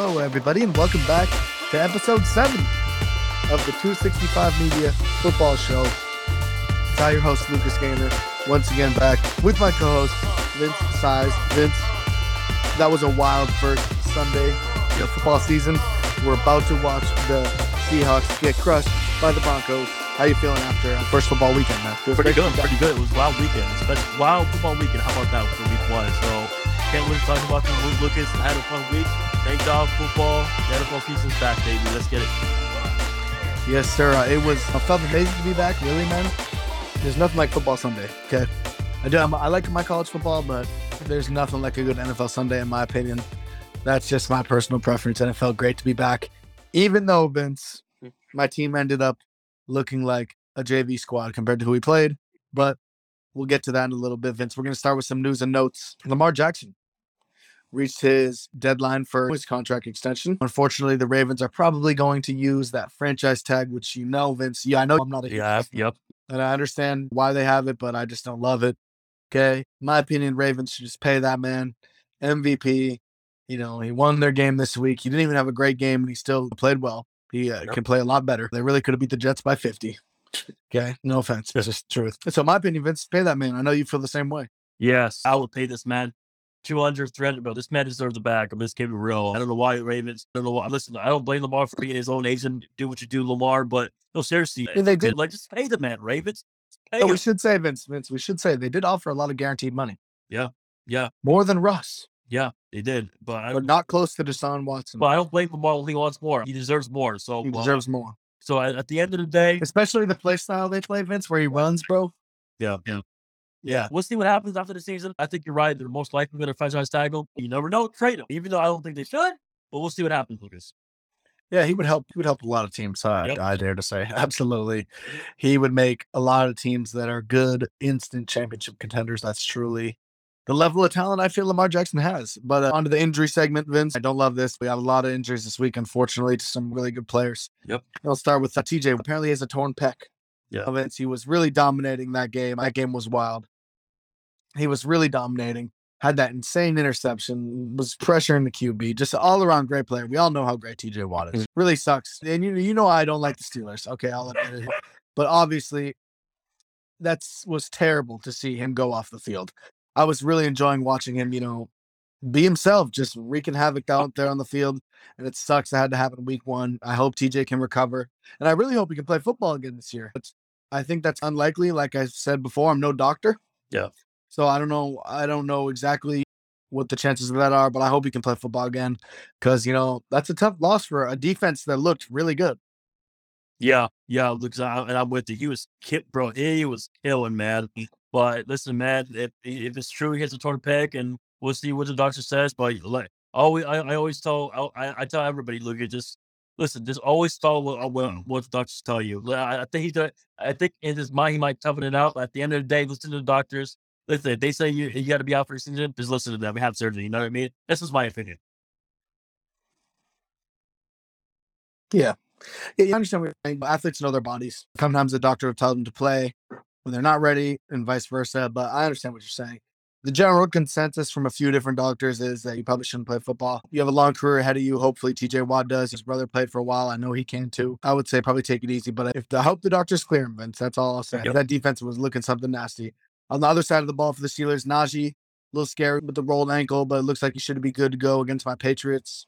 Hello, everybody, and welcome back to episode seven of the 265 Media Football Show. It's I, your host, Lucas Gainer, once again back with my co-host, Vince Size. Vince, that was a wild first Sunday of football season. We're about to watch the Seahawks get crushed by the Broncos. How you feeling after uh, first football weekend, man? Feels Pretty good, pretty good. It was wild weekend, especially wild football weekend. How about that for week one? So can't wait to talk about this. Lucas had a fun week. Thank God football. NFL season's back, baby. Let's get it. Yes, sir. Uh, it was. I felt amazing to be back. Really, man. There's nothing like football Sunday. Okay, I do. I'm, I like my college football, but there's nothing like a good NFL Sunday, in my opinion. That's just my personal preference, and it felt great to be back. Even though Vince, my team ended up looking like a JV squad compared to who we played, but we'll get to that in a little bit. Vince, we're going to start with some news and notes. Lamar Jackson reached his deadline for his contract extension. Unfortunately, the Ravens are probably going to use that franchise tag, which you know, Vince. Yeah, I know I'm not a Yeah, yep. and I understand why they have it, but I just don't love it. Okay. My opinion, Ravens should just pay that man MVP. You know, he won their game this week. He didn't even have a great game, and he still played well. He uh, Yep. can play a lot better. They really could have beat the Jets by 50. Okay. No offense. Just the truth. So, my opinion, Vince, pay that man. I know you feel the same way. Yes, I will pay this man 200, 300, bro. This man deserves the bag. I'm just keeping it real. I don't know why Ravens. I don't know why. Listen, I don't blame Lamar for being his own agent. Do what you do, Lamar. But no, seriously, Yeah, they did. Like, just pay the man, Ravens. Oh, we should say, Vince, Vince, we should say they did offer a lot of guaranteed money. Yeah, yeah. More than Russ, Yeah, they did. But but don't. close to Deshaun Watson. But I don't blame Lamar. He wants more. He deserves more. So he well, deserves more. So at, at the end of the day, Especially the play style they play, Vince, where he runs, bro. yeah, yeah, yeah. We'll see what happens after the season. I think you're right. They're most likely going to franchise tag him. You never know. Trade him, even though I don't think they should. But we'll see what happens, Lucas. Yeah, he would help. He would help a lot of teams. I, Yep. I dare to say, absolutely, he would make a lot of teams that are good instant championship contenders. That's truly the level of talent I feel Lamar Jackson has. But uh, onto the injury segment, Vince. I don't love this. We have a lot of injuries this week, unfortunately, to some really good players. Yep. I'll start with uh, TJ. Apparently, he has a torn pec. Yeah. Vince, he was really dominating that game. That game was wild. He was really dominating. Had that insane interception. Was pressuring the QB. Just all around great player. We all know how great TJ Watt is. Mm-hmm. Really sucks. And you you know I don't like the Steelers. Okay, I'll admit it. But obviously, that's was terrible to see him go off the field. I was really enjoying watching him. You know, be himself, just wreaking havoc oh. out there on the field. And it sucks. That had to happen week one. I hope TJ can recover, and I really hope he can play football again this year. But I think that's unlikely. Like I said before, I'm no doctor. Yeah. So I don't know. I don't know exactly what the chances of that are, but I hope he can play football again because you know that's a tough loss for a defense that looked really good. Yeah, yeah, I, and I'm with you. He was kip, bro. He was killing, man. But listen, man, if if it's true, he has a torn pec, and we'll see what the doctor says. But like, always, I, I always tell, I, I tell everybody, look, just listen, just always follow what, uh, what, mm. what the doctors tell you. I, I think he's, gonna- I think in his mind he might toughen it out. But at the end of the day, listen to the doctors. Listen, if they say you you got to be out for a season, just listen to them. We have surgery. You know what I mean? This is my opinion. Yeah, you understand what you're saying. But athletes know their bodies. Sometimes the doctor will tell them to play when they're not ready, and vice versa. But I understand what you're saying. The general consensus from a few different doctors is that you probably shouldn't play football. You have a long career ahead of you. Hopefully, TJ Watt does. His brother played for a while. I know he can too. I would say probably take it easy. But if I hope the doctors clear him, Vince, that's all I'll say. Yep. That defense was looking something nasty. On the other side of the ball for the Steelers, Najee, a little scary with the rolled ankle, but it looks like he should be good to go against my Patriots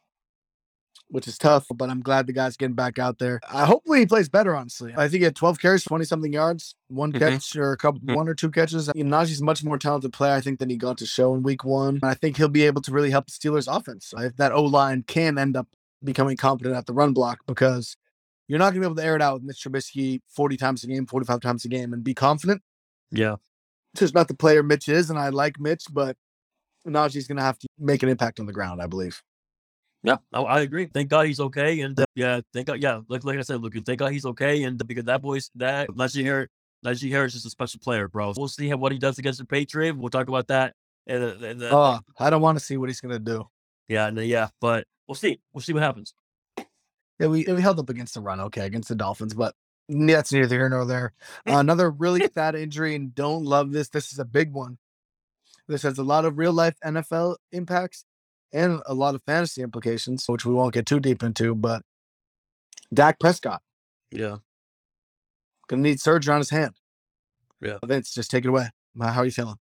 which is tough, but I'm glad the guy's getting back out there. Uh, hopefully he plays better, honestly. I think he had 12 carries, 20 something yards, one Mhm. catch or a couple, Mhm. one or two catches. You know, Najee's much more talented player, I think, than he got to show in week one. And I think he'll be able to really help the Steelers offense. If that O line can end up becoming competent at the run block, because you're not going to be able to air it out with Mitch Trubisky 40 times a game, 45 times a game, and be confident. Yeah, It's Just not the player Mitch is, and I like Mitch, but Najee's going to have to make an impact on the ground, I believe. Yeah, I, I agree. Thank God he's okay, and uh, yeah, thank God. Yeah, like like I said, look, thank God he's okay, and because that boy's that Najee Harris, Najee Harris is a special player, bro. We'll see how, what he does against the Patriots. We'll talk about that. And, uh, and, uh, Oh, I don't want to see what he's going to do. yeah, and, uh, yeah, but we'll see. We'll see what happens. Yeah, we, we held up against the run, okay, against the Dolphins, but that's neither here nor there. Uh, another really bad injury, and don't love this. This is a big one. This has a lot of real life NFL impacts and a lot of fantasy implications, which we won't get too deep into. But Dak Prescott Yeah. gonna need surgery on his hand. Yeah. Vince, just take it away. How are you feeling?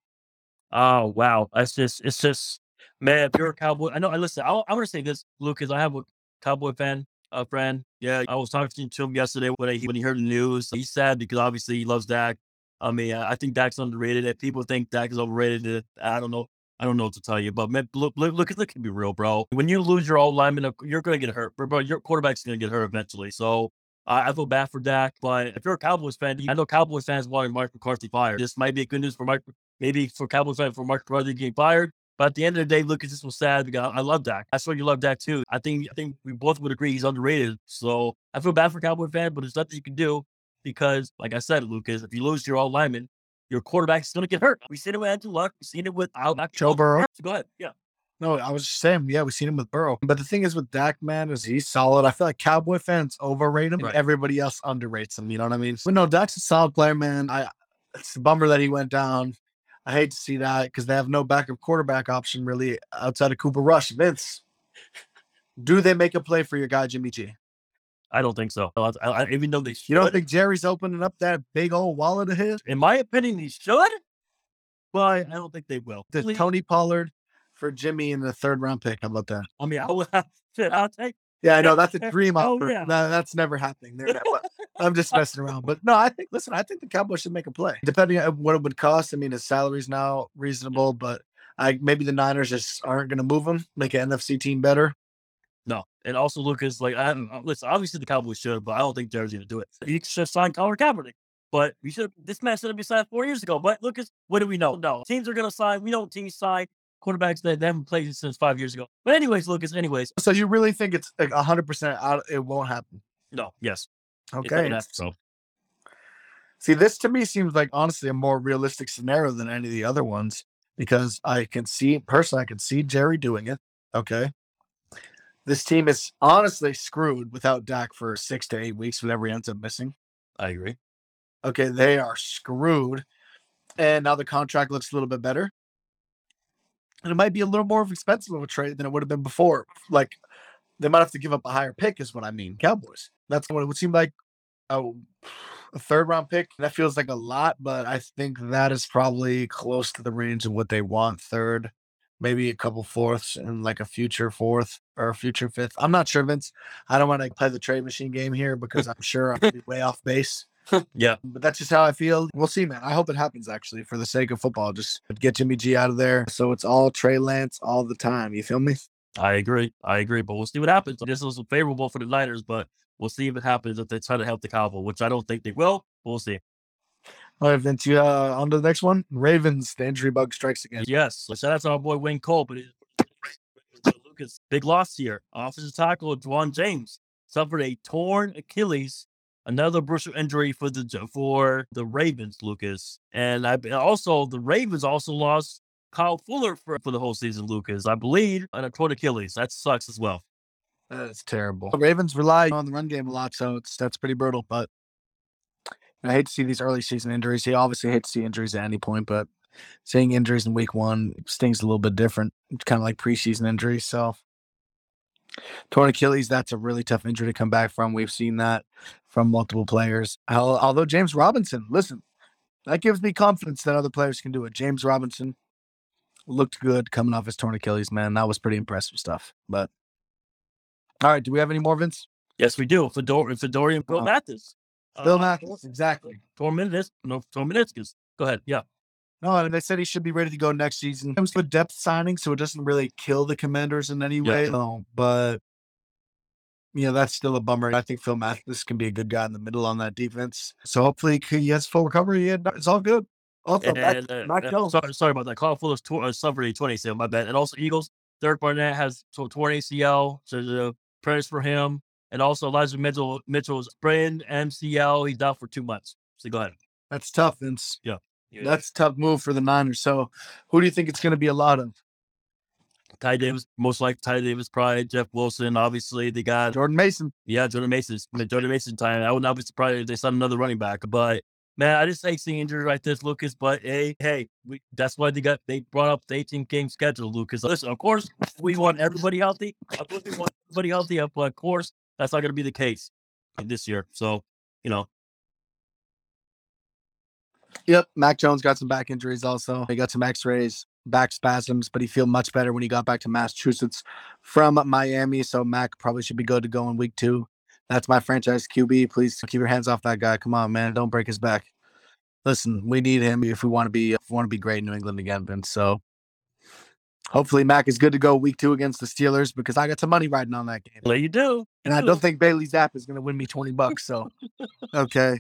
Oh wow, It's just it's just man. If you're a cowboy, I know. I listen. I, I'm gonna say this, Lucas. I have a cowboy fan, a friend. Yeah, I was talking to him yesterday when he when he heard the news. He's sad because obviously he loves Dak. I mean, I I think Dak's underrated. If people think Dak is overrated, uh, I don't know. I don't know what to tell you. But man, look, look, look, look, be real, bro. When you lose your old lineman, uh, you're gonna get hurt, bro. Your quarterback's gonna get hurt eventually. So I, I feel bad for Dak. But if you're a Cowboys fan, I know Cowboys fans wanted Mike McCarthy fired. This might be good news for Mike maybe for Cowboys fans for Mark McCarthy getting fired. But at the end of the day, Lucas, this was sad because I love Dak. I swear you love Dak too. I think I think we both would agree he's underrated. So I feel bad for Cowboy fan, but there's nothing you can do because, like I said, Lucas, if you lose your all lineman, your quarterback's gonna get hurt. We've seen it with Andrew Luck. We've seen it with uh, Al Joe Burrow. So go ahead. Yeah. No, I was just saying, yeah, we've seen him with Burrow. But the thing is with Dak, man, is he's solid. I feel like Cowboy fans overrate him Right. and everybody else underrates him. You know what I mean? But no, Dak's a solid player, man. I it's a bummer that he went down. I hate to see that because they have no backup quarterback option really outside of Cooper Rush. Vince, do they make a play for your guy Jimmy G? I don't think so. I, I, even though they should. You don't think Jerry's opening up that big old wallet of his? in my opinion, he should, but I don't think they will. The Tony Pollard for Jimmy in the third round pick. How about that? I mean, I shit. I'll take. Yeah, I know that's a dream Oh, offer. yeah. No, that's never happening. There, I'm just messing around. But no, I think listen, I think the Cowboys should make a play. Depending on what it would cost. I mean, his salary's now reasonable, but I maybe the Niners just aren't going to move him, make an NFC team better. And also Lucas, like, I don't, listen. Obviously, the Cowboys should, but I don't think Jerry's going to do it. He should sign Colin Kaepernick. But we should. This man should have been signed four years ago. But Lucas, what do we know? No, teams are going to sign. We know teams sign quarterbacks that they haven't played since five years ago. But anyways, Lucas. Anyways, So you really think it's like 100 percent out? It won't happen. no, yes, Okay. doesn't have to, So See, this to me seems like honestly a more realistic scenario than any of the other ones because I can see personally, I can see Jerry doing it. Okay. This team is honestly screwed without Dak for six to eight weeks, whatever he ends up missing. I agree. Okay, they are screwed. And now the contract looks a little bit better. And it might be a little more expensive of a trade than it would have been before. Like they might have to give up a higher pick, is what I mean. Cowboys. That's what it would seem like a, a third round pick. That feels like a lot, but I think that is probably close to the range of what they want. Third, maybe a couple fourths and like a future fourth or a future fifth. I'm not sure, Vince. I don't want to play the trade machine game here because I'm sure I'm be way off base Yeah, but that's just how I feel. We'll see, man. I hope it happens actually for the sake of football. Just get Jimmy G out of there. So it's all Trey Lance all the time. You feel me? I agree. I agree. But we'll see what happens. This was favorable for the Niners, but we'll see if it happens if they try to help the Cowboys, which I don't think they will. We'll see. All right, Vince, you uh, on to the next one. Ravens, the injury bug strikes again. Yes. So to our boy Wayne Cole, but it, Lucas, big loss here. Offensive tackle Ja'Wuan James suffered a torn Achilles, another brutal injury for the for the Ravens, Lucas. And I also the Ravens also lost Kyle Fuller for, for the whole season, Lucas. I believe, and a torn Achilles. That sucks as well. That's terrible. The Ravens rely on the run game a lot, so it's that's pretty brutal. But I hate to see these early season injuries. He obviously hates to see injuries at any point, but seeing injuries in week one stings a little bit different. It's kind of like preseason injuries. So torn Achilles, that's a really tough injury to come back from. We've seen that from multiple players. Although James Robinson, listen, that gives me confidence that other players can do it. James Robinson looked good coming off his torn Achilles, man. That was pretty impressive stuff. But all right, do we have any more, Vince? Yes, we do. Fedor, Phidarian Bill Uh, Mathis. Bill Uh, Mathis, exactly. Tormentis, no Tormentis. Go ahead. Yeah. No, and they said he should be ready to go next season. It comes to a depth signing, so it doesn't really kill the commanders in any Yeah. way. No, but you know, that's still a bummer. I think Phil Mathis can be a good guy in the middle on that defense. So hopefully he has full recovery and it's all good. Also, And, uh, Mac uh, sorry, sorry about that. Carl Fuller's tor- uh, suffered a 20 ACL, my bad. And also Eagles, Derek Barnett has to- torn ACL, so the prayers for him. And also Elijah Mitchell Mitchell's sprained MCL. He's out for two months. So go ahead. That's tough, Vince. Yeah. That's a tough move for the Niners. So who do you think it's going to be a lot of? Ty Davis, most likely Ty Davis, probably Jeff Wilson. Obviously, the guy. Jordan Mason. yeah, Jordan Mason's Jordan Mason time. I would not be surprised if they signed another running back, but Man, I just hate seeing injuries like this, Lucas. But hey, hey, we, that's why they got they brought up the 18 game schedule, Lucas. Listen, of course, we want everybody healthy. Of course, we want everybody healthy, but of course, that's not going to be the case this year. So, you know, Yep, Mac Jones got some back injuries also. He got some X-rays, back spasms, but he feel much better when he got back to Massachusetts from Miami. So Mac probably should be good to go in week two. That's my franchise QB. Please keep your hands off that guy. Come on, man, don't break his back. Listen, we need him if we want to be if we want to be great in New England again, Vince. So hopefully Mac is good to go week two against the Steelers because I got some money riding on that game. well, you do. And I do. don't think Bailey Zappe is going to win me 20 bucks. So, okay.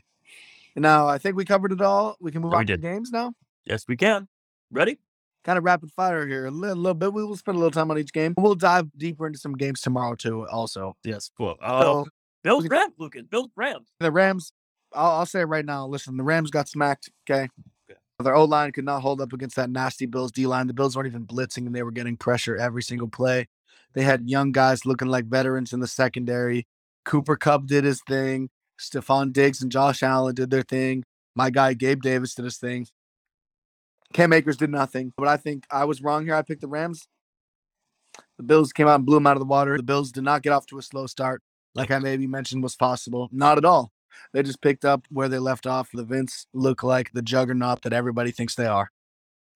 Now, I think we covered it all. We can move we on to did. games now. Yes, we can. Ready? Kind of rapid fire here, a little, little bit. We will spend a little time on each game. We'll dive deeper into some games tomorrow, too, also. Yes. Cool. Uh, So, Bills Rams, Lucas. Bills Rams. the Rams, I'll, I'll say it right now. Listen, the Rams got smacked. Okay. Their O line could not hold up against that nasty Bills D line. The Bills weren't even blitzing and they were getting pressure every single play. They had young guys looking like veterans in the secondary. Cooper Kupp did his thing. Stefon Diggs and Josh Allen did their thing. My guy Gabe Davis did his thing. Cam Akers did nothing. But I think I was wrong here. I picked the Rams. The Bills came out and blew them out of the water. The Bills did not get off to a slow start, like I maybe mentioned was possible. Not at all. They just picked up where they left off. The Vince look like the juggernaut that everybody thinks they are.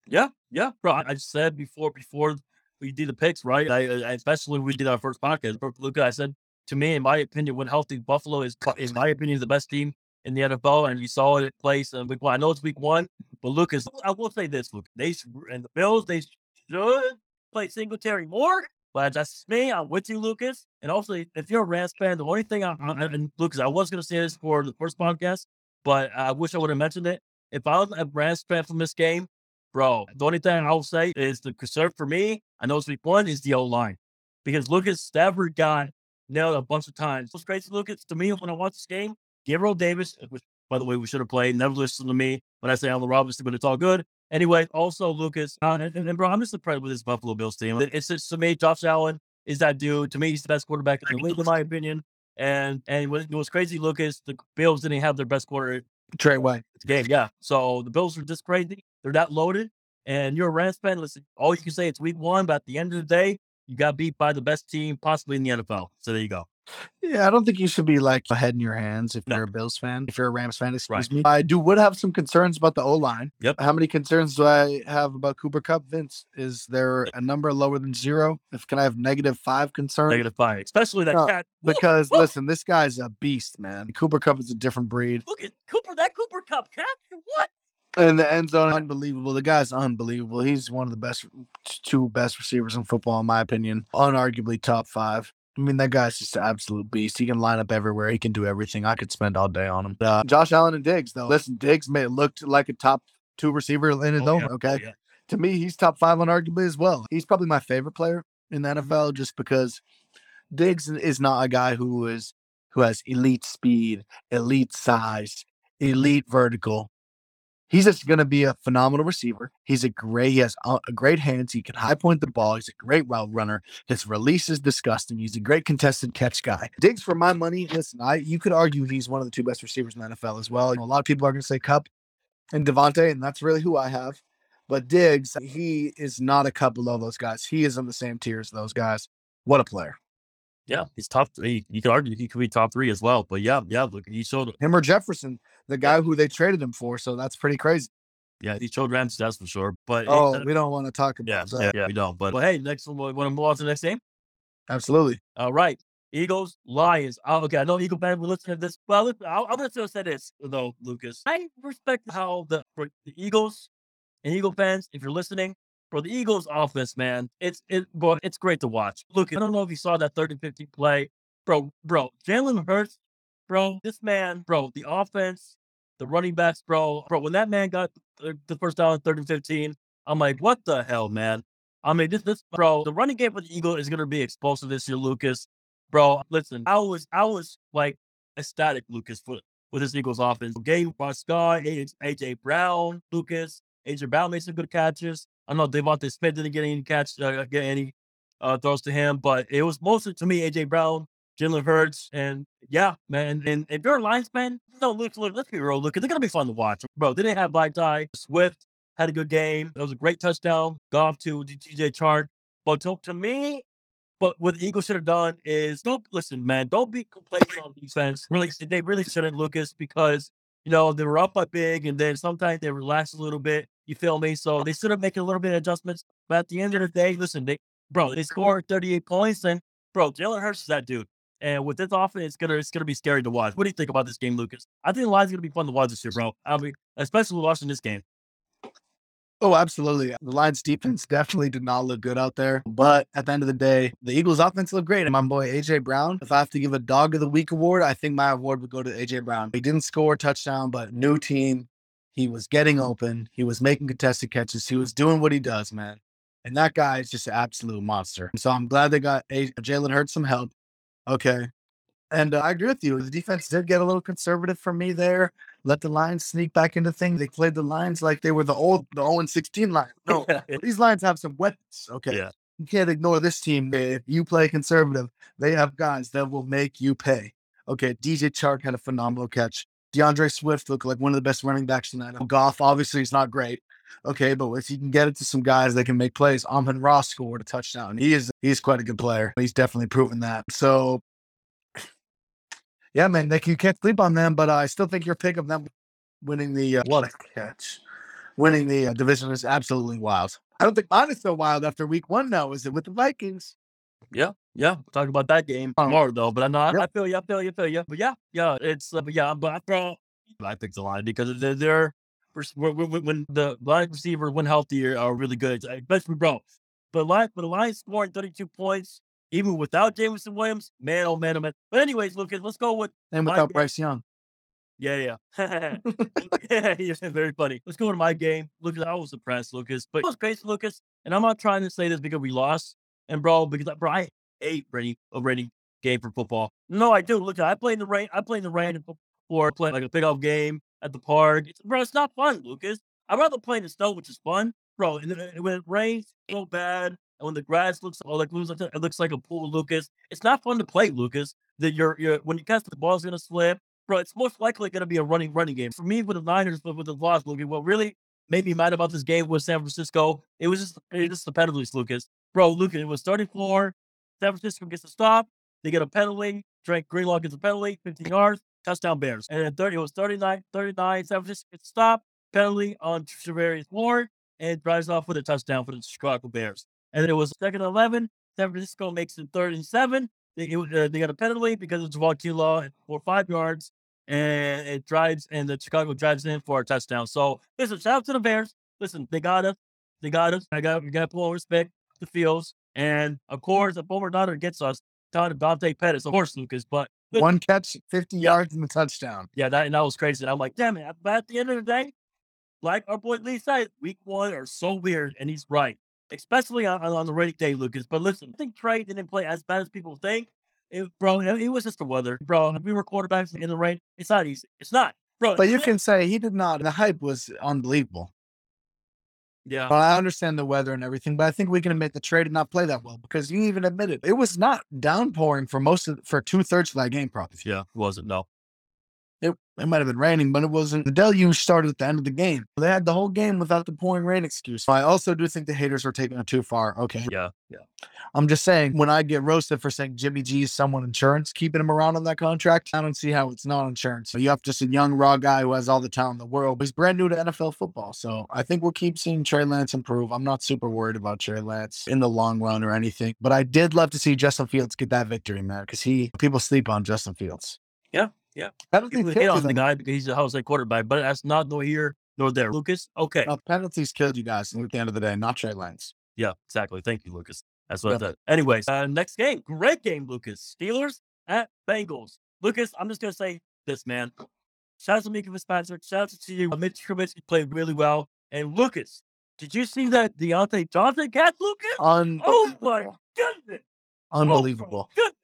Yeah, yeah, bro. I said before before we did the picks, right? I, especially we did our first podcast. Luca, I said to me, in my opinion, when healthy, Buffalo is, in my opinion, the best team in the NFL, and you saw it in place in week one. I know it's week one, but Lucas, I will say this, Luke, they and the Bills, they should play Singletary more. But that's me. I'm with you, Lucas. And also, if you're a Rams fan, the only thing I, I and Lucas, I was going to say this for the first podcast, but I wish I would have mentioned it. If I was a Rams fan from this game, bro, the only thing I will say is the concern for me, I know it's week one, is the O line. Because Lucas Stafford got nailed a bunch of times. What's crazy, Lucas, to me, when I watch this game, Gabriel Davis, which by the way, we should have played, never listen to me when I say Allen Robinson, but it's all good. Anyway, also Lucas, uh, and, and, bro, I'm just impressed with this Buffalo Bills team. It- It's just to me, Josh Allen is that dude. To me, he's the best quarterback in the league, in my opinion. And and what, what's crazy, Lucas, the Bills didn't have their best quarter Trey White. game. Yeah. So the Bills are just crazy. They're that loaded. And you're a Rams fan. Listen, all you can say it's week one, but at the end of the day, you got beat by the best team possibly in the NFL. So there you go. Yeah, I don't think you should be like a head in your hands if No. you're a Bills fan. If you're a Rams fan, excuse Right. me. I do would have some concerns about the O line. Yep. How many concerns do I have about Cooper Kupp, Vince? Is there a number lower than zero? If can I have negative five concerns? Negative five, especially that No, cat. Because look, listen, this guy's a beast, man. Cooper Kupp is a different breed. look at Cooper, that Cooper Kupp cat. What? In the end zone, unbelievable. The guy's unbelievable. He's one of the best, two best receivers in football, in my opinion. Unarguably top five. I mean, that guy's just an absolute beast. He can line up everywhere. He can do everything. I could spend all day on him. Uh, Josh Allen and Diggs, though. Listen, Diggs may looked like a top two receiver in his Oh, own. yeah. Oh, Okay, yeah. to me, he's top five unarguably as well. He's probably my favorite player in the. NFL just because Diggs is not a guy who is who has elite speed, elite size, elite vertical. He's just going to be a phenomenal receiver. He's a great, he has uh, a great hands. He can high point the ball. He's a great route runner. His release is disgusting. He's a great contested catch guy. Diggs, for my money, listen, I you could argue he's one of the two best receivers in the NFL as well. You know, a lot of people are going to say Kupp and Davante, and that's really who I have. But Diggs, he is not a cup below those guys. He is on the same tier as those guys. What a player. Yeah, he's top three. You could argue he could be top three as well. But yeah, yeah, look, he showed Him or Jefferson, the guy who they traded him for. So that's pretty crazy. yeah, he showed Rams that's for sure. But Oh, we don't want to talk about yeah, that. yeah, yeah, we don't. But, but hey, next one, want to move on to the next game? Absolutely. All right. Eagles, Lions. Oh, okay, I know Eagle fans will listen to this. Well, I'll, I'm going to say this, though, Lucas. I respect how the, for the Eagles and Eagle fans, if you're listening, for the Eagles offense, man, it's it, bro, it's great to watch. Look, I don't know if you saw that 30 50 play. Bro, bro, Jalen Hurts, bro, this man, bro, the offense, the running backs, bro, bro, when that man got the, first down, 30 15, I'm like, what the hell, man? I mean, this, this, bro, the running game for the Eagle is to be explosive this year, Lucas. Bro, listen, I was, I was like ecstatic, Lucas, for with this Eagles offense. Gabe Scott, AJ Brown, Lucas, AJ Brown made some good catches. I know DeVonta Smith didn't get any catch, uh, get any uh, throws to him, but it was mostly to me AJ Brown Jalen Hurts, and yeah, man. And if you're a Lions fan, no, look, look, let's be real. Look, they're gonna be fun to watch, bro. They didn't have Black Tie. Swift had a good game. That was a great touchdown. Goff to DJ Chark. But to, to me, but what the Eagles should have done is don't listen, man. Don't be complacent on defense. Really, they really shouldn't, Lucas, because you know they were up by big, and then sometimes they relax a little bit. You feel me? So they should have made a little bit of adjustments. But at the end of the day, listen, they bro, they scored 38 points, and bro, Jalen Hurts is that dude. And with this offense, it's gonna it's gonna be scary to watch. What do you think about this game, Lucas? I think the line's gonna be fun to watch this year, bro. I'll be especially watching this game. Oh, absolutely. The Lions defense definitely did not look good out there. But at the end of the day, the Eagles offense looked great. And my boy AJ Brown, if I have to give a dog of the week award, I think my award would go to AJ Brown. He didn't score a touchdown, but new team. He was getting open. He was making contested catches. He was doing what he does, man. And that guy is just an absolute monster. So I'm glad they got a- Jalen Hurts some help. Okay. And uh, I agree with you. The defense did get a little conservative for me there. Let the Lions sneak back into things. They played the Lions like they were the old, the 0 16 line. No, these Lions have some weapons. Okay. Yeah. You can't ignore this team. If you play conservative, they have guys that will make you pay. Okay. DJ Chark had a phenomenal catch. D'Andre Swift looked like one of the best running backs tonight. Goff, obviously, is not great. Okay, but if you can get it to some guys that can make plays, Amon Ross scored a touchdown. He is he's quite a good player. He's definitely proven that. So yeah, man, Nick, you can't sleep on them, but uh, I still think your pick of them winning the uh, what a catch, winning the uh, division is absolutely wild. I don't think mine is so wild after week one. Now is it with the Vikings? Yeah, yeah. We'll talk about that game Oh. tomorrow, though. But I know I, Yep. I feel you, I feel you, I feel you. But yeah, yeah. It's uh, but yeah, but I throw I picked the line because they're, they're when, when- the line receiver when healthy are, really good, especially bro. But line, but the line scoring thirty two points even without Jameson Williams, man, oh man, oh man. But anyways, Lucas, let's go with And without Bryce Young. yeah, yeah. yeah, yeah, very funny. Let's go to my game. Lucas, I was impressed, Lucas. But it was crazy, Lucas. And I'm not trying to say this because we lost. And bro, because bro, I hate Brady a rainy game for football. No, I do. Look, I play in the rain. I play in the rain for playing like a pickup game at the park. It's, bro, it's not fun, Lucas. I'd rather play in the snow, which is fun, bro. And when it rains, so bad. And when the grass looks oh, like looks like it looks like a pool, Lucas. It's not fun to play, Lucas. That you're, you're when you catch the ball's gonna slip bro, it's most likely to be a running running game. For me, with the Niners, but with the loss, Lucas, what really made me mad about this game was San Francisco. It was just, it was just the penalties, Lucas. Bro, Lucas, it was 34. San Francisco gets a stop. They get a penalty. Dre Greenlaw gets a penalty, 15 yards, touchdown Bears. And then 30, it was 39, 39. San Francisco gets a stop, penalty on Charvarius Ward, and drives off with a touchdown for the Chicago Bears. And then it was second and 11. San Francisco makes it third and seven. They, it, uh, they got a penalty because of Javon Law for five yards, and it drives, and the Chicago drives in for a touchdown. So listen, shout out to the Bears. Listen, they got us. They got us. I got we got to pull respect to Fields, and of course, if Homer Donner gets us, down to Dante Pettis, of course, Lucas. But One catch, 50 yards, and a touchdown. yeah, that and that was crazy. And I'm like, damn it. But at the end of the day, like our boy Lee said, week one are so weird, and he's right, especially on, on the rainy day, Lucas. But listen, I think Trey didn't play as bad as people think. It, bro, it, it was just the weather, bro. If we were quarterbacks in the rain, it's not easy. It's not, bro. But you can say he did not. The hype was unbelievable. Yeah, But I understand the weather and everything, but I think we can admit the trade did not play that well because you even admitted it was not downpouring for most of for two thirds of that game. Probably yeah, it wasn't no. It, might have been raining, but it wasn't. The deluge started at the end of the game. They had the whole game without the pouring rain excuse. I also do think the haters are taking it too far. Okay, Yeah, yeah, I'm just saying when I get roasted for saying Jimmy G is someone insurance, keeping him around on that contract, I don't see how it's not insurance. So you have just a young raw guy who has all the talent in the world. He's brand new to NFL football, so I think we'll keep seeing Trey Lance improve. I'm not super worried about Trey Lance in the long run or anything, but I did love to see Justin Fields get that victory, man, because he people sleep on Justin Fields. Yeah, yeah. Penalties people hate killed on the guy because he's a Jose quarterback, but that's not nor here nor there. Lucas, okay. No, penalties killed you guys at the end of the day, not Trey Lance. Yeah, exactly. Thank you, Lucas. That's what. I said. Anyways, uh, next game. Great game, Lucas. Steelers at Bengals. Lucas, I'm just going to say this, man. Shout out to Minkah Fitzpatrick. Shout out to you. Mitch Trubisky played really well. And Lucas, did you see that Diontae Johnson catch, Lucas? Un- Oh, my goodness. Oh, my unbelievable. goodness.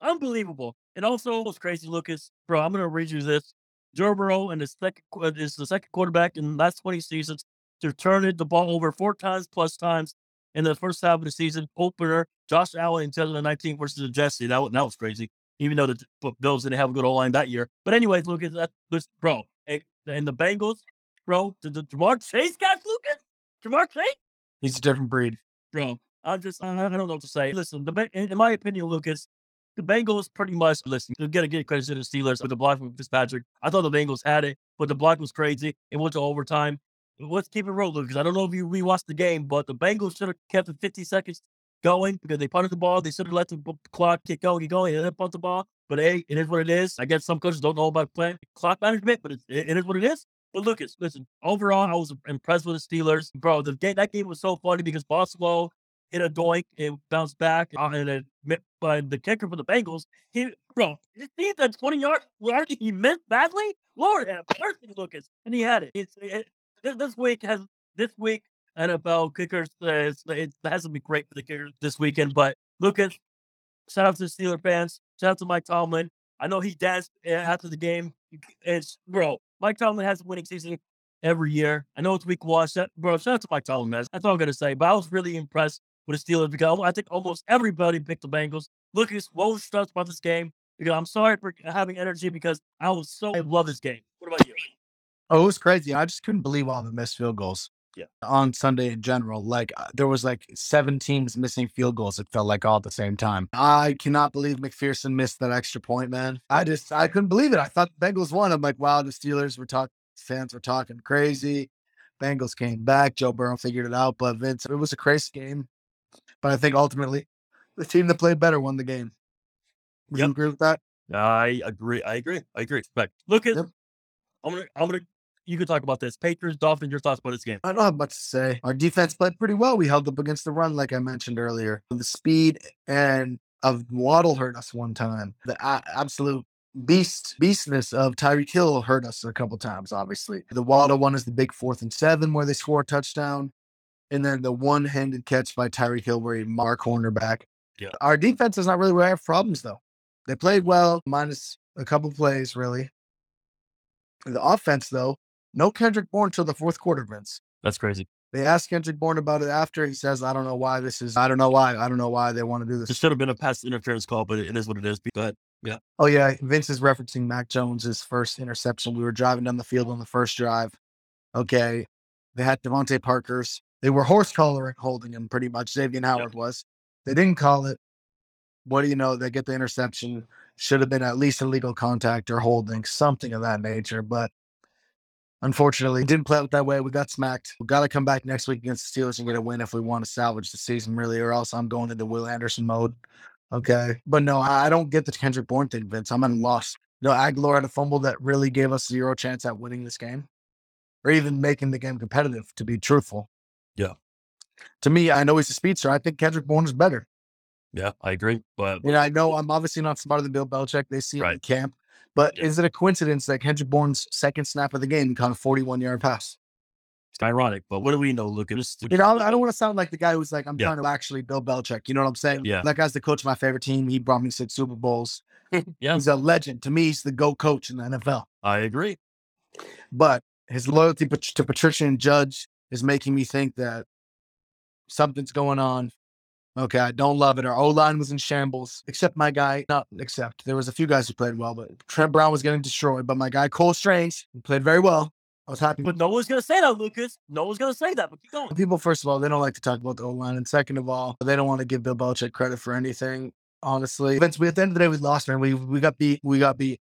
Unbelievable. And also, was crazy, Lucas. Bro, I'm going to read you this. Joe Burrow and the second is the second quarterback in the last 20 seasons to turn it the ball over four times plus times in the first half of the season opener. Josh Allen in 2019 versus the Jets. That, was, that was crazy. even though the Bills didn't have a good O line that year. But anyways, Lucas, that this bro, and, and the Bengals, bro, the, the Ja'Marr Chase guys, Lucas, Ja'Marr Chase, He's a different breed. bro. I'm just, I, I don't know what to say. Listen, the in, in my opinion, Lucas, the Bengals pretty much listen. You gotta give credit to the Steelers with the block from Fitzpatrick. I thought the Bengals had it, but the block was crazy. It went to overtime. Let's keep it real, Lucas. I don't know if you rewatched the game, but the Bengals should have kept the 50 seconds going because they punted the ball. They should have let the clock keep going, keep going, and then punt the ball. But hey, it is what it is. I guess some coaches don't know about playing clock management, but it, it is what it is. But Lucas, listen, overall, I was impressed with the Steelers. Bro, the game, that game was so funny because Buffalo hit a doink, it bounced back, uh, and then but the kicker for the Bengals, he, bro, you see that 20 yard yard he missed badly? Lord have mercy, Lucas. And he had it. It's, it this, week has, this week, NFL kickers, uh, it hasn't been great for the kickers this weekend, but Lucas, shout out to the Steeler fans. Shout out to Mike Tomlin. I know he danced uh, after the game. It's bro, Mike Tomlin has a winning season every year. I know it's week one. Bro, shout out to Mike Tomlin, man. That's all I'm gonna say. But I was really impressed with the Steelers because I think almost everybody picked the Bengals. Lucas, what was stressed about this game? Because I'm sorry for having energy because I was so I love this game. What about you? Oh, it was crazy. I just couldn't believe all the missed field goals. Yeah. On Sunday in general, like uh, there was like seven teams missing field goals. It felt like all at the same time. I cannot believe McPherson missed that extra point, man. I just I couldn't believe it. I thought the Bengals won. I'm like, wow, the Steelers were talking, fans were talking crazy. Bengals came back. Joe Burrow figured it out, but Vince, it was a crazy game. But I think ultimately, the team that played better won the game. Would Yep. you agree with that? I agree. I agree. I agree. But Lucas, Yep. I'm gonna, I'm gonna. You can talk about this. Patriots, Dolphins. Your thoughts about this game? I don't have much to say. Our defense played pretty well. We held up against the run, like I mentioned earlier. The speed and of Waddle hurt us one time. The a- absolute beast beastness of Tyreek Hill hurt us a couple times. Obviously, the Waddle one is the big fourth and seven where they score a touchdown, and then the one-handed catch by Tyreek Hill where he mark cornerback. Yeah. Our defense is not really where I have problems though. They played well, minus a couple plays really. The offense though, no Kendrick Bourne till the fourth quarter, Vince. That's crazy. They asked Kendrick Bourne about it after. He says, I don't know why this is, I don't know why. I don't know why they want to do This It should have been a pass interference call, but it is what it is. Go ahead. Oh, yeah. Vince is referencing Mac Jones's first interception. We were driving down the field on the first drive. Okay. They had DeVante Parker's. They were horse collaring holding him pretty much. Xavier Howard was. They didn't call it. What do you know? They get the interception. Should have been at least illegal contact or holding, something of that nature. But unfortunately, didn't play out that way. We got smacked. We got to come back next week against the Steelers and get a win if we want to salvage the season, really, or else I'm going into Will Anderson mode. Okay. But no, I don't get the Kendrick Bourne thing, Vince. I'm a loss. No, Agholor had a fumble that really gave us zero chance at winning this game or even making the game competitive, to be truthful. Yeah. To me, I know he's a speedster. I think Kendrick Bourne is better. Yeah, I agree. But And I know I'm obviously not smarter than Bill Belichick. They see it in Right. camp. But Yeah. is it a coincidence that Kendrick Bourne's second snap of the game caught a 41 yard pass? it's ironic. But what do we know, Lucas? You know, I don't want to sound like the guy who's like, I'm Yeah. trying to actually Bill Belichick. You know what I'm saying? Yeah. That guy's the coach of my favorite team. He brought me six Super Bowls. Yeah. He's a legend. To me, he's the GO coach in the NFL. I agree. But his loyalty to Patricia and Judge is making me think that something's going on. Okay, I don't love it. Our O line was in shambles, except my guy. Not except there was a few guys who played well, but Trent Brown was getting destroyed. But my guy Cole Strange played very well. I was happy. But no one's gonna say that, Lucas. No one's gonna say that. But keep going. People, first of all, they don't like to talk about the O line, and second of all, they don't want to give Bill Belichick credit for anything. Honestly, Vince, we, at the end of the day, we lost, man. We we got beat. We got beat,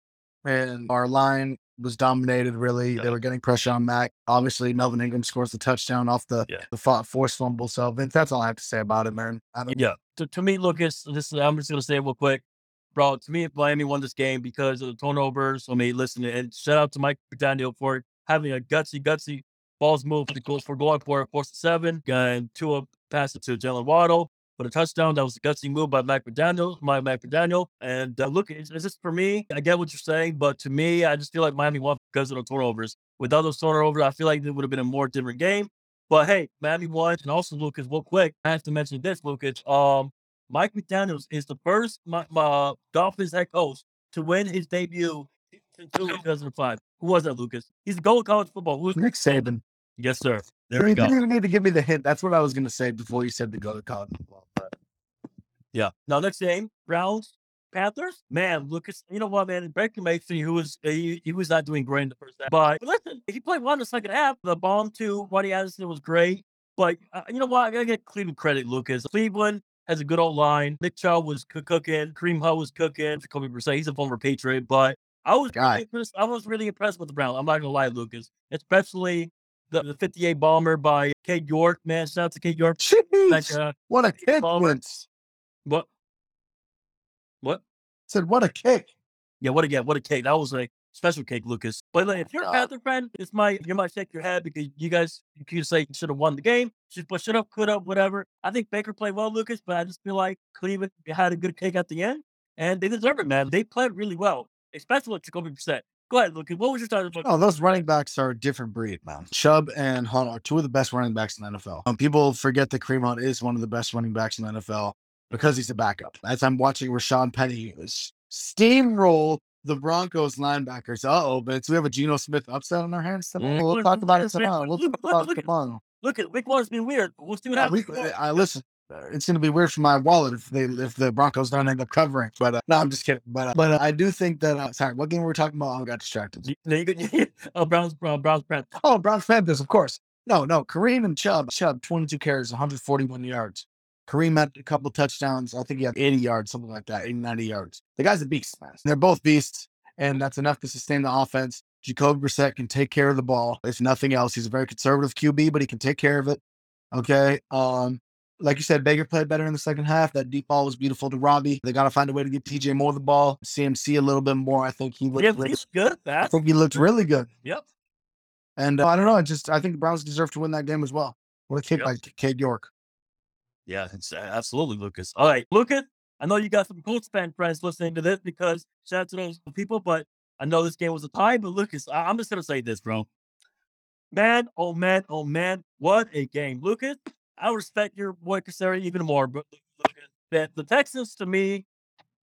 and our line was dominated. Really, they were getting pressure on Mac. Obviously, Melvin Ingram scores the touchdown off the Yeah. the fo- forced fumble. So, Vince, that's all I have to say about it, man. I don't, Yeah. To, to me, Lucas, this is, I'm just gonna say it real quick, bro. To me, if Miami won this game because of the turnovers. I mean, listen, and shout out to Mike McDaniel for having a gutsy, gutsy balls move for the for going for it, force to seven, and two up pass it to Jaylen Waddle for the touchdown. That was a gutsy move by Mike McDaniel, my Mike McDaniel. And uh, look, it's, it's just for me. I get what you're saying, but to me, I just feel like Miami won because of the turnovers. Without those turnovers, I feel like it would have been a more different game. But hey, Miami won. And also, Lucas, real quick, I have to mention this, Lucas. Um, Mike McDaniels is the first my, my Dolphins head coach to win his debut since 2005. Who was that, Lucas? He's the goal of college football. Who's Nick Saban. Yes, sir. There you go. didn't even need to give me the hint. That's what I was going to say before you said to go to college football. But Yeah. Now, next game, Browns, Panthers, man, Lucas, you know what, man? Baker Mayfield, who was he, he was not doing great in the first half, but listen, he played well in the second half. The bomb to Ronnie Anderson was great, but uh, you know what? I gotta get Cleveland credit, Lucas. Cleveland has a good old line. Nick Chubb was c- cooking, Kareem Hunt was cooking. Jacoby Brissett, he's a former Patriot, but I was really impressed, I was really impressed with the Browns. I'm not gonna lie, Lucas, especially the, the 58 bomber by Cade York. Man, shout out to Cade York. Like, uh, what a kick, Palmer. What? What? Said what a kick. Yeah, what a yeah, what a cake. That was a special cake, Lucas. But like, if you're a. Panther fan, it's my you might shake your head because you guys you could say you should have won the game. Should but should have, could have, whatever. I think Baker played well, Lucas, but I just feel like Cleveland had a good cake at the end, and they deserve it, man. They played really well, especially with Jacoby Brissett. Go ahead, Lucas. What was your starting point? Oh, those running backs are a different breed, man. Chubb and Hunt are two of the best running backs in the NFL. Um, people forget that Kareem Hunt is one of the best running backs in the NFL because he's a backup. As I'm watching Rashaad Penny steamroll the Broncos linebackers. Uh oh, but we have a Geno Smith upset on our hands tonight. Mm. We'll talk about it tomorrow. We'll talk about it tomorrow. Look at Week One's been weird. We'll see what Uh, we, happens. I listen. uh, It's going to be weird for my wallet if they if the Broncos don't end up covering. But uh, no, I'm just kidding. But uh, but uh, I do think that. Uh, sorry, what game were we talking about? I got distracted. No, you could- oh, Browns, Browns, Browns, Browns. Oh, Browns Panthers, of course. No, no. Kareem and Chubb. Chubb, 22 carries, 141 yards. Kareem had a couple touchdowns. I think he had 80 yards, something like that, 80, 90 yards. The guy's a beast, man. They're both beasts, and that's enough to sustain the offense. Jacoby Brissett can take care of the ball. If nothing else, he's a very conservative QB, but he can take care of it. Okay. Um, like you said, Baker played better in the second half. That deep ball was beautiful to Robbie. They got to find a way to get DJ Moore the ball. CMC a little bit more. I think he looked. Yeah, really- he's good. I think he looked really good. Yep. And uh, I don't know. I just I think the Browns deserve to win that game as well. What a kick Yep. by Cade York. Yeah, absolutely, Lucas. All right, Lucas. I know you got some Colts fan friends listening to this because shout out to those people, but I know this game was a tie. But Lucas, I- I'm just gonna say this, bro. Man, oh man, oh man, what a game, Lucas. I respect your boy Caserio even more, but Lucas, that the Texans to me,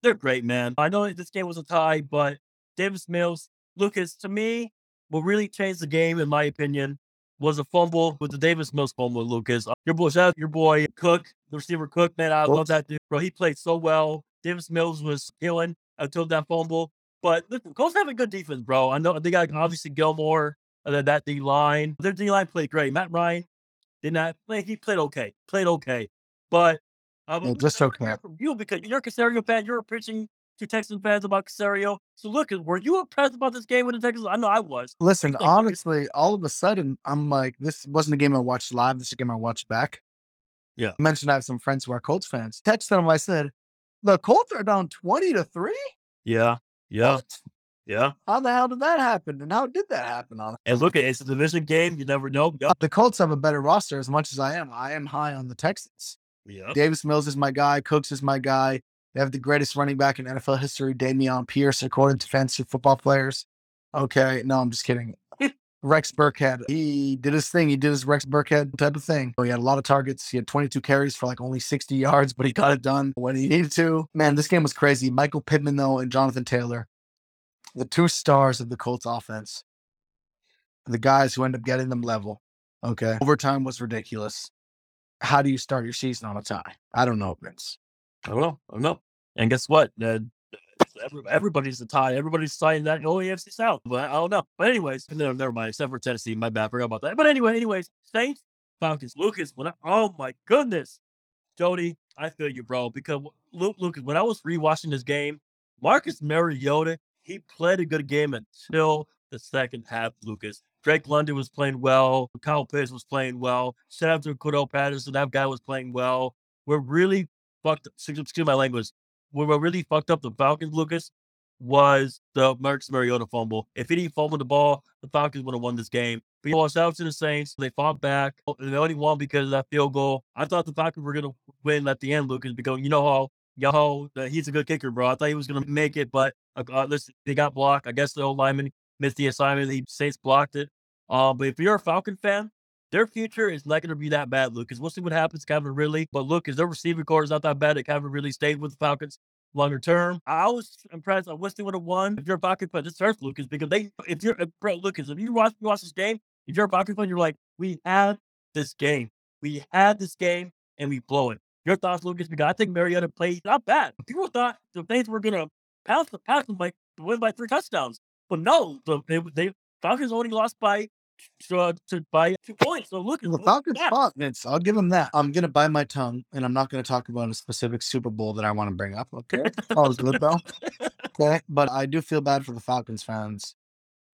they're great, man. I know this game was a tie, but Davis Mills, Lucas, to me, what really changed the game, in my opinion, was a fumble with the Davis Mills fumble, Lucas. Uh, Your boy, shout out your boy Cook, the receiver Cook, man. I love that dude, bro. He played so well. Davis Mills was killing until that fumble. But listen, Colts have a good defense, bro. I know they got obviously Gilmore, uh, that, that D line. Their D line played great. Matt Ryan did not play. He played okay. Played okay. But um, Yeah, just okay. From you because you're a Caserio fan. You're preaching to Texan fans about Caserio. So look, were you impressed about this game with the Texans? I know I was. Listen, Like, honestly, all of a sudden, I'm like, this wasn't a game I watched live. This is a game I watched back. Yeah. I mentioned I have some friends who are Colts fans. Texted them. I said, the Colts are down 20 to three. Yeah. Yeah. What? Yeah. How the hell did that happen? And how did that happen? On And look, it's a division game. You never know. Uh, yep. the Colts have a better roster. As much as I am, I am high on the Texans. Yep. Davis Mills is my guy. Cooks is my guy. They have the greatest running back in NFL history, Dameon Pierce, according to fantasy football players. Okay, no, I'm just kidding. Rex Burkhead, he did his thing. He did his Rex Burkhead type of thing. He had a lot of targets. He had 22 carries for like only 60 yards, but he got it done when he needed to. Man, this game was crazy. Michael Pittman, though, and Jonathan Taylor, the two stars of the Colts offense, the guys who end up getting them level. Okay. Overtime was ridiculous. How do you start your season on a tie? I don't know, Vince. I don't know. I don't know. And guess what? Uh, everybody's a tie. Everybody's tying that oh AFC South. But I don't know. But anyways, no, never mind. Except for Tennessee, my bad. I Forgot about that. But anyway, anyways, Saints, Falcons, Lucas. When I, oh my goodness, Jody, I feel you, bro. Because Luke, Lucas, when I was rewatching this game, Marcus Mariota, he played a good game until the second half. Lucas, Drake London was playing well. Kyle Pitts was playing well. Shout out to Cordarrelle Patterson. That guy was playing well. We're really fucked. Excuse my language. We really fucked up the Falcons, Lucas, was the Marcus Mariota fumble. If he didn't fumble the ball, the Falcons would have won this game. But you shout out to the Saints. They fought back. And They only won because of that field goal. I thought the Falcons were gonna win at the end, Lucas, because you know how yo he's a good kicker, bro. I thought he was gonna make it, but uh, uh, listen, they got blocked. I guess the old lineman missed the assignment. The Saints blocked it. Um, but if you're a Falcon fan, their future is not going to be that bad, Lucas. We'll see what happens, Calvin Ridley. But look, is their receiving core is not that bad that Calvin Ridley stayed with the Falcons longer term. I was impressed. I wish they would have won. If you're a Falcon fan, this hurts, Lucas, because they, if you're, bro, Lucas, if you watch, you watch this game, if you're a Falcon fan, you're like, we had this game. We had this game and we blow it. Your thoughts, Lucas? Because I think Mariota played not bad. People thought the Saints were gonna pass the pass them by win by three touchdowns, but no, the, they they Falcons only lost by to, uh, to buy two points. So look, at The Falcons fought, Vince. I'll give them that. I'm gonna bite my tongue, and I'm not gonna talk about a specific Super Bowl that I want to bring up. Okay, all is good though. Okay, but I do feel bad for the Falcons fans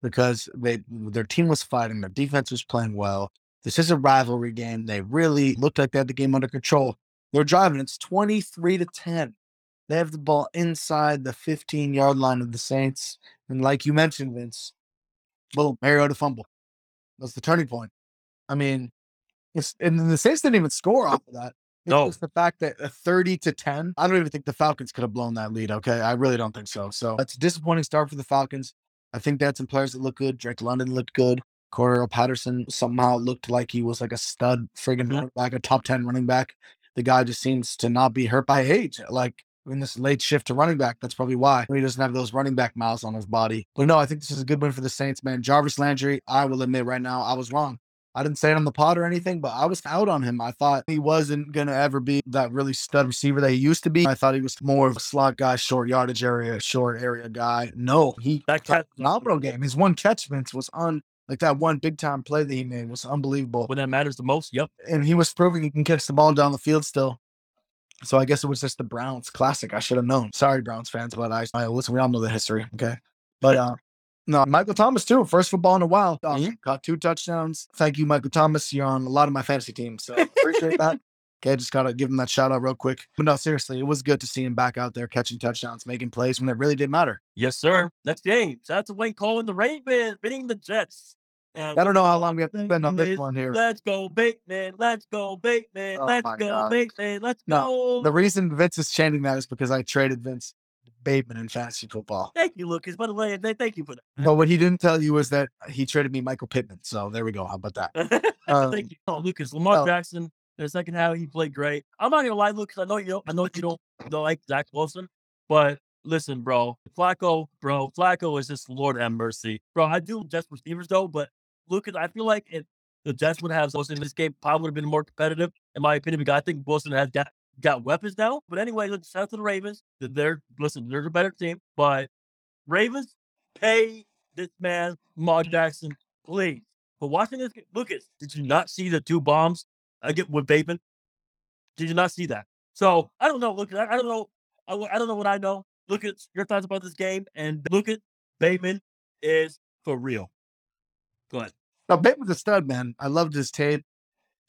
because they their team was fighting, their defense was playing well. This is a rivalry game. They really looked like they had the game under control. They're driving. It's 23 to 10. They have the ball inside the 15 yard line of the Saints. And like you mentioned, Vince, boom, Mariota fumble. That's the turning point. I mean, it's, and then the Saints didn't even score off of that. It's No. just the fact that a 30 to 10, I don't even think the Falcons could have blown that lead. Okay. I really don't think so. So that's a disappointing start for the Falcons. I think they had some players that look good. Drake London looked good. Cordarrelle Patterson somehow looked like he was like a stud friggin' mm-hmm. running back, a top 10 running back. The guy just seems to not be hurt by age. Like in this late shift to running back, that's probably why he doesn't have those running back miles on his body. But no, I think this is a good win for the Saints, man. Jarvis Landry, I will admit right now, I was wrong. I didn't say it on the pod or anything, but I was out on him. I thought he wasn't going to ever be that really stud receiver that he used to be. I thought he was more of a slot guy, short yardage area, short area guy. No, he That catch phenomenal game. His one catch, Vince, was on like that one big time play that he made was unbelievable. when that matters the most. Yep. And he was proving he can catch the ball down the field still. So I guess it was just the Browns classic. I should have known. Sorry, Browns fans, but I, I listen. We all know the history. Okay, but uh, no, Michael Thomas too. First football in a while. Awesome. Got two touchdowns. Thank you, Michael Thomas. You're on a lot of my fantasy teams, so appreciate that. Okay, just gotta give him that shout out real quick. But no, seriously, it was good to see him back out there catching touchdowns, making plays when it really did matter. Yes, sir. Next game. Shout out to Wayne Cole and the Ravens beating the Jets. And I don't know how long we have to spend on this one here. Let's go, Bateman. Let's go, Bateman. Oh Let's my go, God. Bateman. Let's No, go. The reason Vince is chanting that is because I traded Vince Bateman in fantasy football. Thank you, Lucas. By the way, th- thank you for that. But what he didn't tell you was that he traded me Michael Pittman. So there we go. How about that? Um, thank you, oh, Lucas. Lamar well- Jackson. In the second half, he played great. I'm not gonna lie, Lucas. I know you don't. I know you don't, don't like Zach Wilson, but listen, bro. Flacco, bro. Flacco is just Lord have mercy, bro. I do just receivers though, but Lucas, I feel like if the Jets would have Wilson in this game, probably would have been more competitive, in my opinion. Because I think Wilson has got got weapons now. But anyway, let's shout out to the Ravens. They're listen, they're a better team, but Ravens pay this man Lamar Jackson, please. For watching this, game- Lucas, did you not see the two bombs I get with Bateman? Did you not see that? So I don't know. Lucas, I, I don't know. I, I don't know what I know. Look at your thoughts about this game, and look at Bateman is for real. Go ahead. No, Bateman's a stud, man. I loved his tape.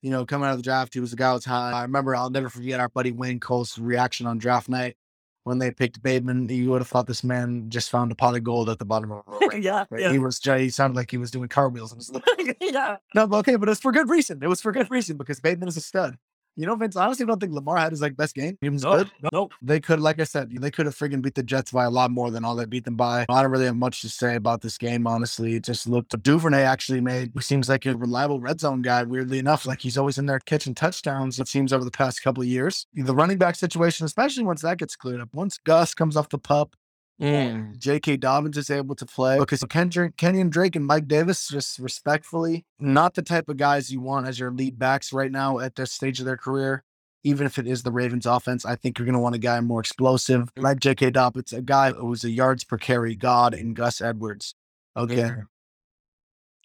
You know, coming out of the draft, he was a guy was high. I remember, I'll never forget our buddy Wayne Cole's reaction on draft night when they picked Bateman. You would have thought this man just found a pot of gold at the bottom of a river. yeah, Right? yeah, He was, he sounded like he was doing cartwheels. And stuff. yeah. no, but okay, but it's for good reason. It was for good reason because Bateman is a stud. You know, Vince, I honestly don't think Lamar had his like best game. He was No, good. no, no. They could, like I said, they could have friggin' beat the Jets by a lot more than all they beat them by. I don't really have much to say about this game, honestly. It just looked Duvernay actually made he seems like a reliable red zone guy, weirdly enough. Like he's always in there catching touchdowns, it seems, over the past couple of years. The running back situation, especially once that gets cleared up, once Gus comes off the pup, Mm. J.K. Dobbins is able to play because Kendrick, Kenyon Drake and Mike Davis, just respectfully, not the type of guys you want as your lead backs right now at this stage of their career. Even if it is the Ravens offense, I think you're going to want a guy more explosive like J.K. Dobbins, a guy who was a yards per carry god in Gus Edwards. Okay. Yeah.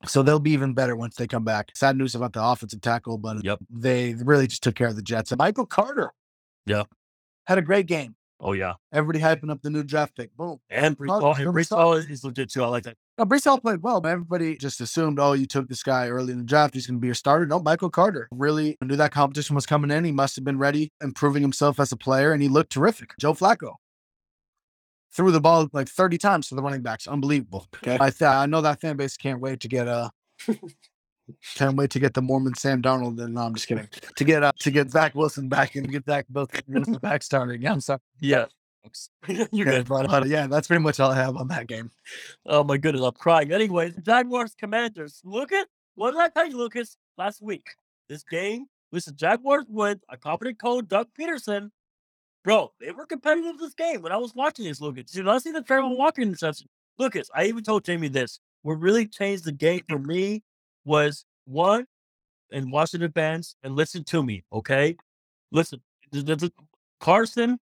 So they'll be even better once they come back. Sad news about the offensive tackle, but Yep. they really just took care of the Jets. Michael Carter. Yeah. Had a great game. Oh yeah, Everybody hyping up the new draft pick. Boom. and Breece Hall, and Breece Hall is, legit too. I like that. Now, Breece Hall played well, but everybody just assumed, oh, you took this guy early in the draft. He's going to be your starter. No, Michael Carter really knew that competition was coming in. He must have been ready, improving himself as a player, and he looked terrific. Joe Flacco threw the ball like 30 times to the running backs. Unbelievable. Okay. I, th- I know that fan base can't wait to get uh Can't wait to get the Mormon Sam Darnold. And no, I'm just kidding. To get uh, to get Zach Wilson back and get Zach both Wilson back starting. Yeah, I'm sorry. Yeah, you're Yeah, good. but, but, yeah, that's pretty much all I have on that game. Oh my goodness, I'm crying. Anyways, Jaguars Commanders. Look at what did I tell you, Lucas, last week? This game, listen, Jaguars with a competent coach, Doug Pederson. Bro, they were competitive this game when I was watching this, Lucas. Did you not see the Trevor Walker interception? Lucas, I even told Jamie this. What really changed the game for me was one, and Washington fans, and listen to me, okay? Listen, the, the, the Carson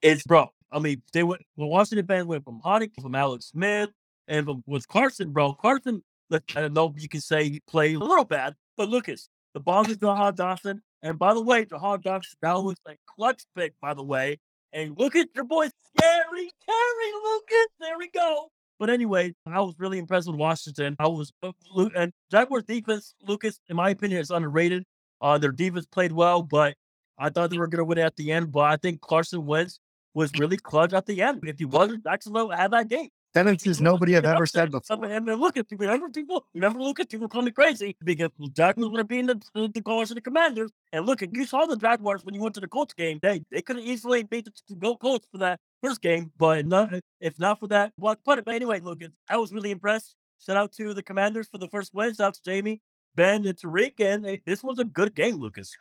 is bro. I mean, they went when Washington fans went from Honey from Alex Smith and from, with Carson, bro. Carson, I don't know if you can say he played a little bad, but Lucas, the ball is Jahan Dotson. And by the way, Jahan Dotson now looks like clutch pick, by the way. And look at your boy, Scary Terry Lucas. There we go. But anyway, I was really impressed with Washington. I was, uh, and Jaguars defense, Lucas, in my opinion, is underrated. Uh, their defense played well, but I thought they were going to win at the end. But I think Carson Wentz was really clutch at the end. If he wasn't, Jacksonville had that game. Sentences nobody have ever said before. And then look at people, remember people, remember Lucas, people call me crazy because Jaguars would have been the, the, the Colts and the Commanders. And look, at you saw the Jaguars when you went to the Colts game. They they could have easily beat the, Colts for that first game, but not, if not for that, well, put it. But anyway, Lucas, I was really impressed. Shout out to the Commanders for the first win. Shout out to Jamie, Ben, and Tariq. And eh, this was a good game, Lucas.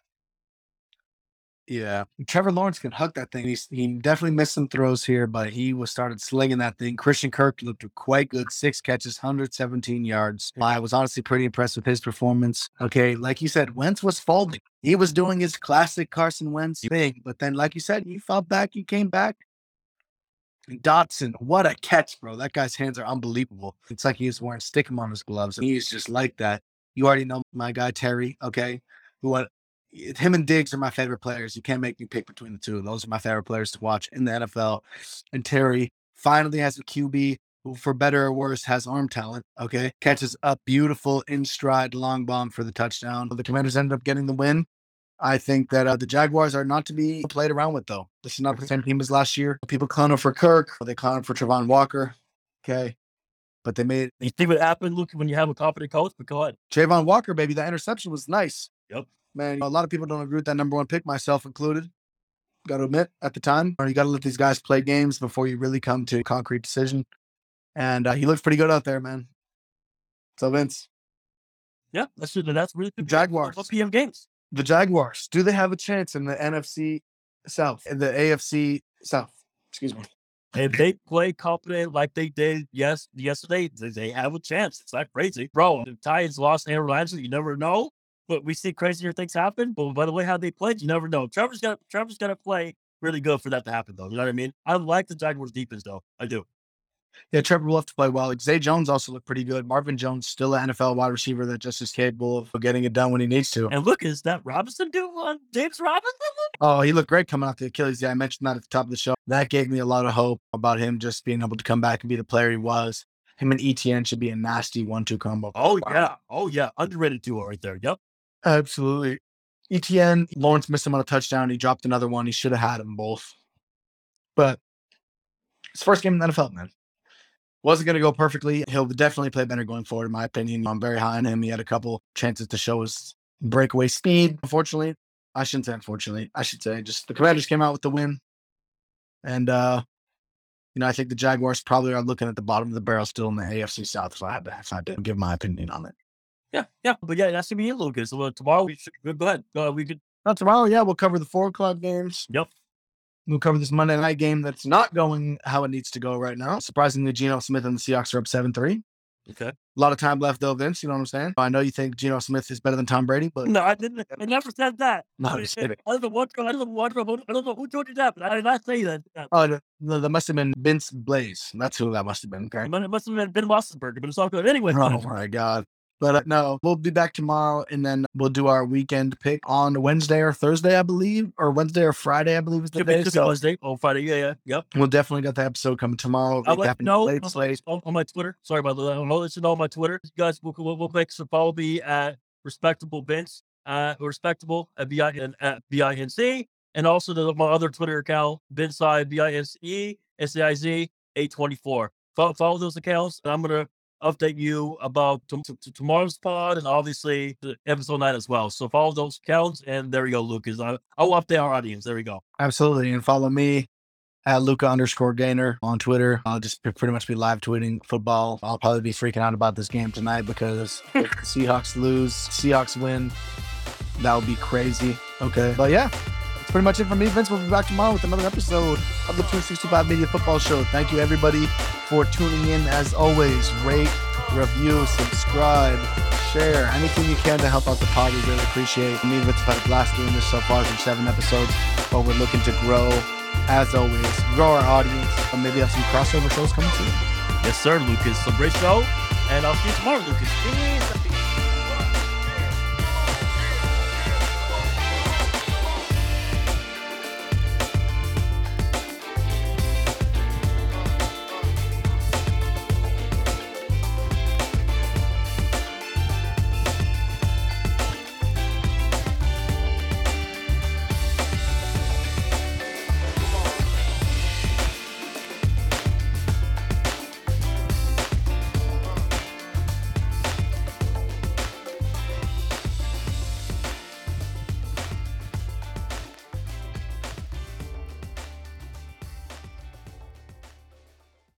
Yeah, Trevor Lawrence can hug that thing. He's, he definitely missed some throws here, but he was started slinging that thing. Christian Kirk looked quite good. Six catches, 117 yards. I was honestly pretty impressed with his performance. Okay, like you said, Wentz was folding. He was doing his classic Carson Wentz thing, but then, like you said, he fought back, He came back. Dotson, what a catch, bro. That guy's hands are unbelievable. It's like he he's wearing stickum on his gloves. And he's just like that. You already know my guy Terry, okay? Who him and Diggs are my favorite players. You can't make me pick between the two. Those are my favorite players to watch in the NFL. And Terry finally has a QB who, for better or worse, has arm talent. Okay. Catches a beautiful in stride long bomb for the touchdown. The commanders ended up getting the win. I think that uh, the Jaguars are not to be played around with, though. This is not the same team as last year. People clown for Kirk, they clown for Travon Walker. Okay. But they made You see what happened, Luke, when you have a competent coach? But go ahead. Travon Walker, baby. That interception was nice. Yep. Man, a lot of people don't agree with that number one pick, myself included. Got to admit, at the time, or you got to let these guys play games before you really come to a concrete decision. And uh, he looks pretty good out there, man. So, Vince, Yeah, that's that's really good. Jaguars. PM games? The Jaguars, do they have a chance in the NFC South, in the AFC South? Excuse me. If they play confident like they did yes yesterday, they, have a chance. It's not crazy, bro. The Titans lost Aaron Rodgers. You never know, but we see crazier things happen. But by the way, how they played, you never know. Trevor's got Trevor's to play really good for that to happen, though. You know what I mean? I like the Jaguars defense, though. I do. Yeah, Trevor will have to play well. Zay Jones also looked pretty good. Marvin Jones, still an NFL wide receiver that just is capable of getting it done when he needs to. And look, is that Robinson doing on James Robinson? Oh, he looked great coming off the Achilles. Yeah, I mentioned that at the top of the show. That gave me a lot of hope about him just being able to come back and be the player he was. Him and ETN should be a nasty one-two combo. Oh Wow. yeah, oh yeah, underrated duo right there. Yep. Absolutely. ETN, Lawrence missed him on a touchdown. He dropped another one. He should have had them both. But it's first game in the NFL, man. Wasn't going to go perfectly. He'll definitely play better going forward, in my opinion. I'm very high on him. He had a couple chances to show his breakaway speed. Unfortunately, I shouldn't say unfortunately. I should say just the Commanders came out with the win. And, uh, you know, I think the Jaguars probably are looking at the bottom of the barrel still in the AFC South. If I had to, if I had to give my opinion on it. Yeah, yeah. But yeah, that's gonna be it, Lucas. So uh, tomorrow we should go ahead. Uh, we could. Not tomorrow. Yeah, we'll cover the four o'clock games. Yep. We'll cover this Monday night game that's not going how it needs to go right now. Surprisingly, Geno Smith and the Seahawks are up 7 3. Okay. A lot of time left, though, Vince. You know what I'm saying? I know you think Geno Smith is better than Tom Brady, but No, I didn't. I never said that. no, I'm just kidding. I don't know what. I don't know what. I don't know who told you that, but I did not say that. Oh, the- no, that must have been Vince Blaze. That's who that must have been. Okay. It must- it must have been Ben Wassenberg, but it's all good. Anyway, Oh my God. But uh, no, we'll be back tomorrow and then we'll do our weekend pick on Wednesday or Thursday, I believe, or Wednesday or Friday, I believe is the could be, day. could So Wednesday. Oh, Friday. Yeah, yeah. Yep. we'll definitely got the episode coming tomorrow. I'll let you know the on, slate. on, my Twitter. Sorry about that. I'll let you know on my Twitter. You guys will, will, will make some follow me at respectable Vince, uh, respectable at B-I-N, at B-I-N-C, and also the, my other Twitter account, Vinside, B-I-S-E, S-A-I-Z, 824. Follow, follow those accounts, and I'm going to update you about t- t- tomorrow's pod and obviously episode nine as well. So follow those accounts, and there you go, Lucas. I, I'll update our audience. There we go. Absolutely. And follow me at Luca underscore gainer on Twitter. I'll just pretty much be live tweeting football. I'll probably be freaking out about this game tonight because if the Seahawks lose, Seahawks win. That would be crazy. Okay. But yeah, pretty much it for me, Vince. We'll be back tomorrow with another episode of the 265 Media Football Show. Thank you, everybody, for tuning in. As always, rate, review, subscribe, share, anything you can to help out the pod. We really appreciate. Me and Vince have had a blast doing this so far through seven episodes, but we're looking to grow, as always, grow our audience, and maybe have some crossover shows coming soon. Yes, sir, Lucas. So great show. And I'll see you tomorrow, Lucas. Peace.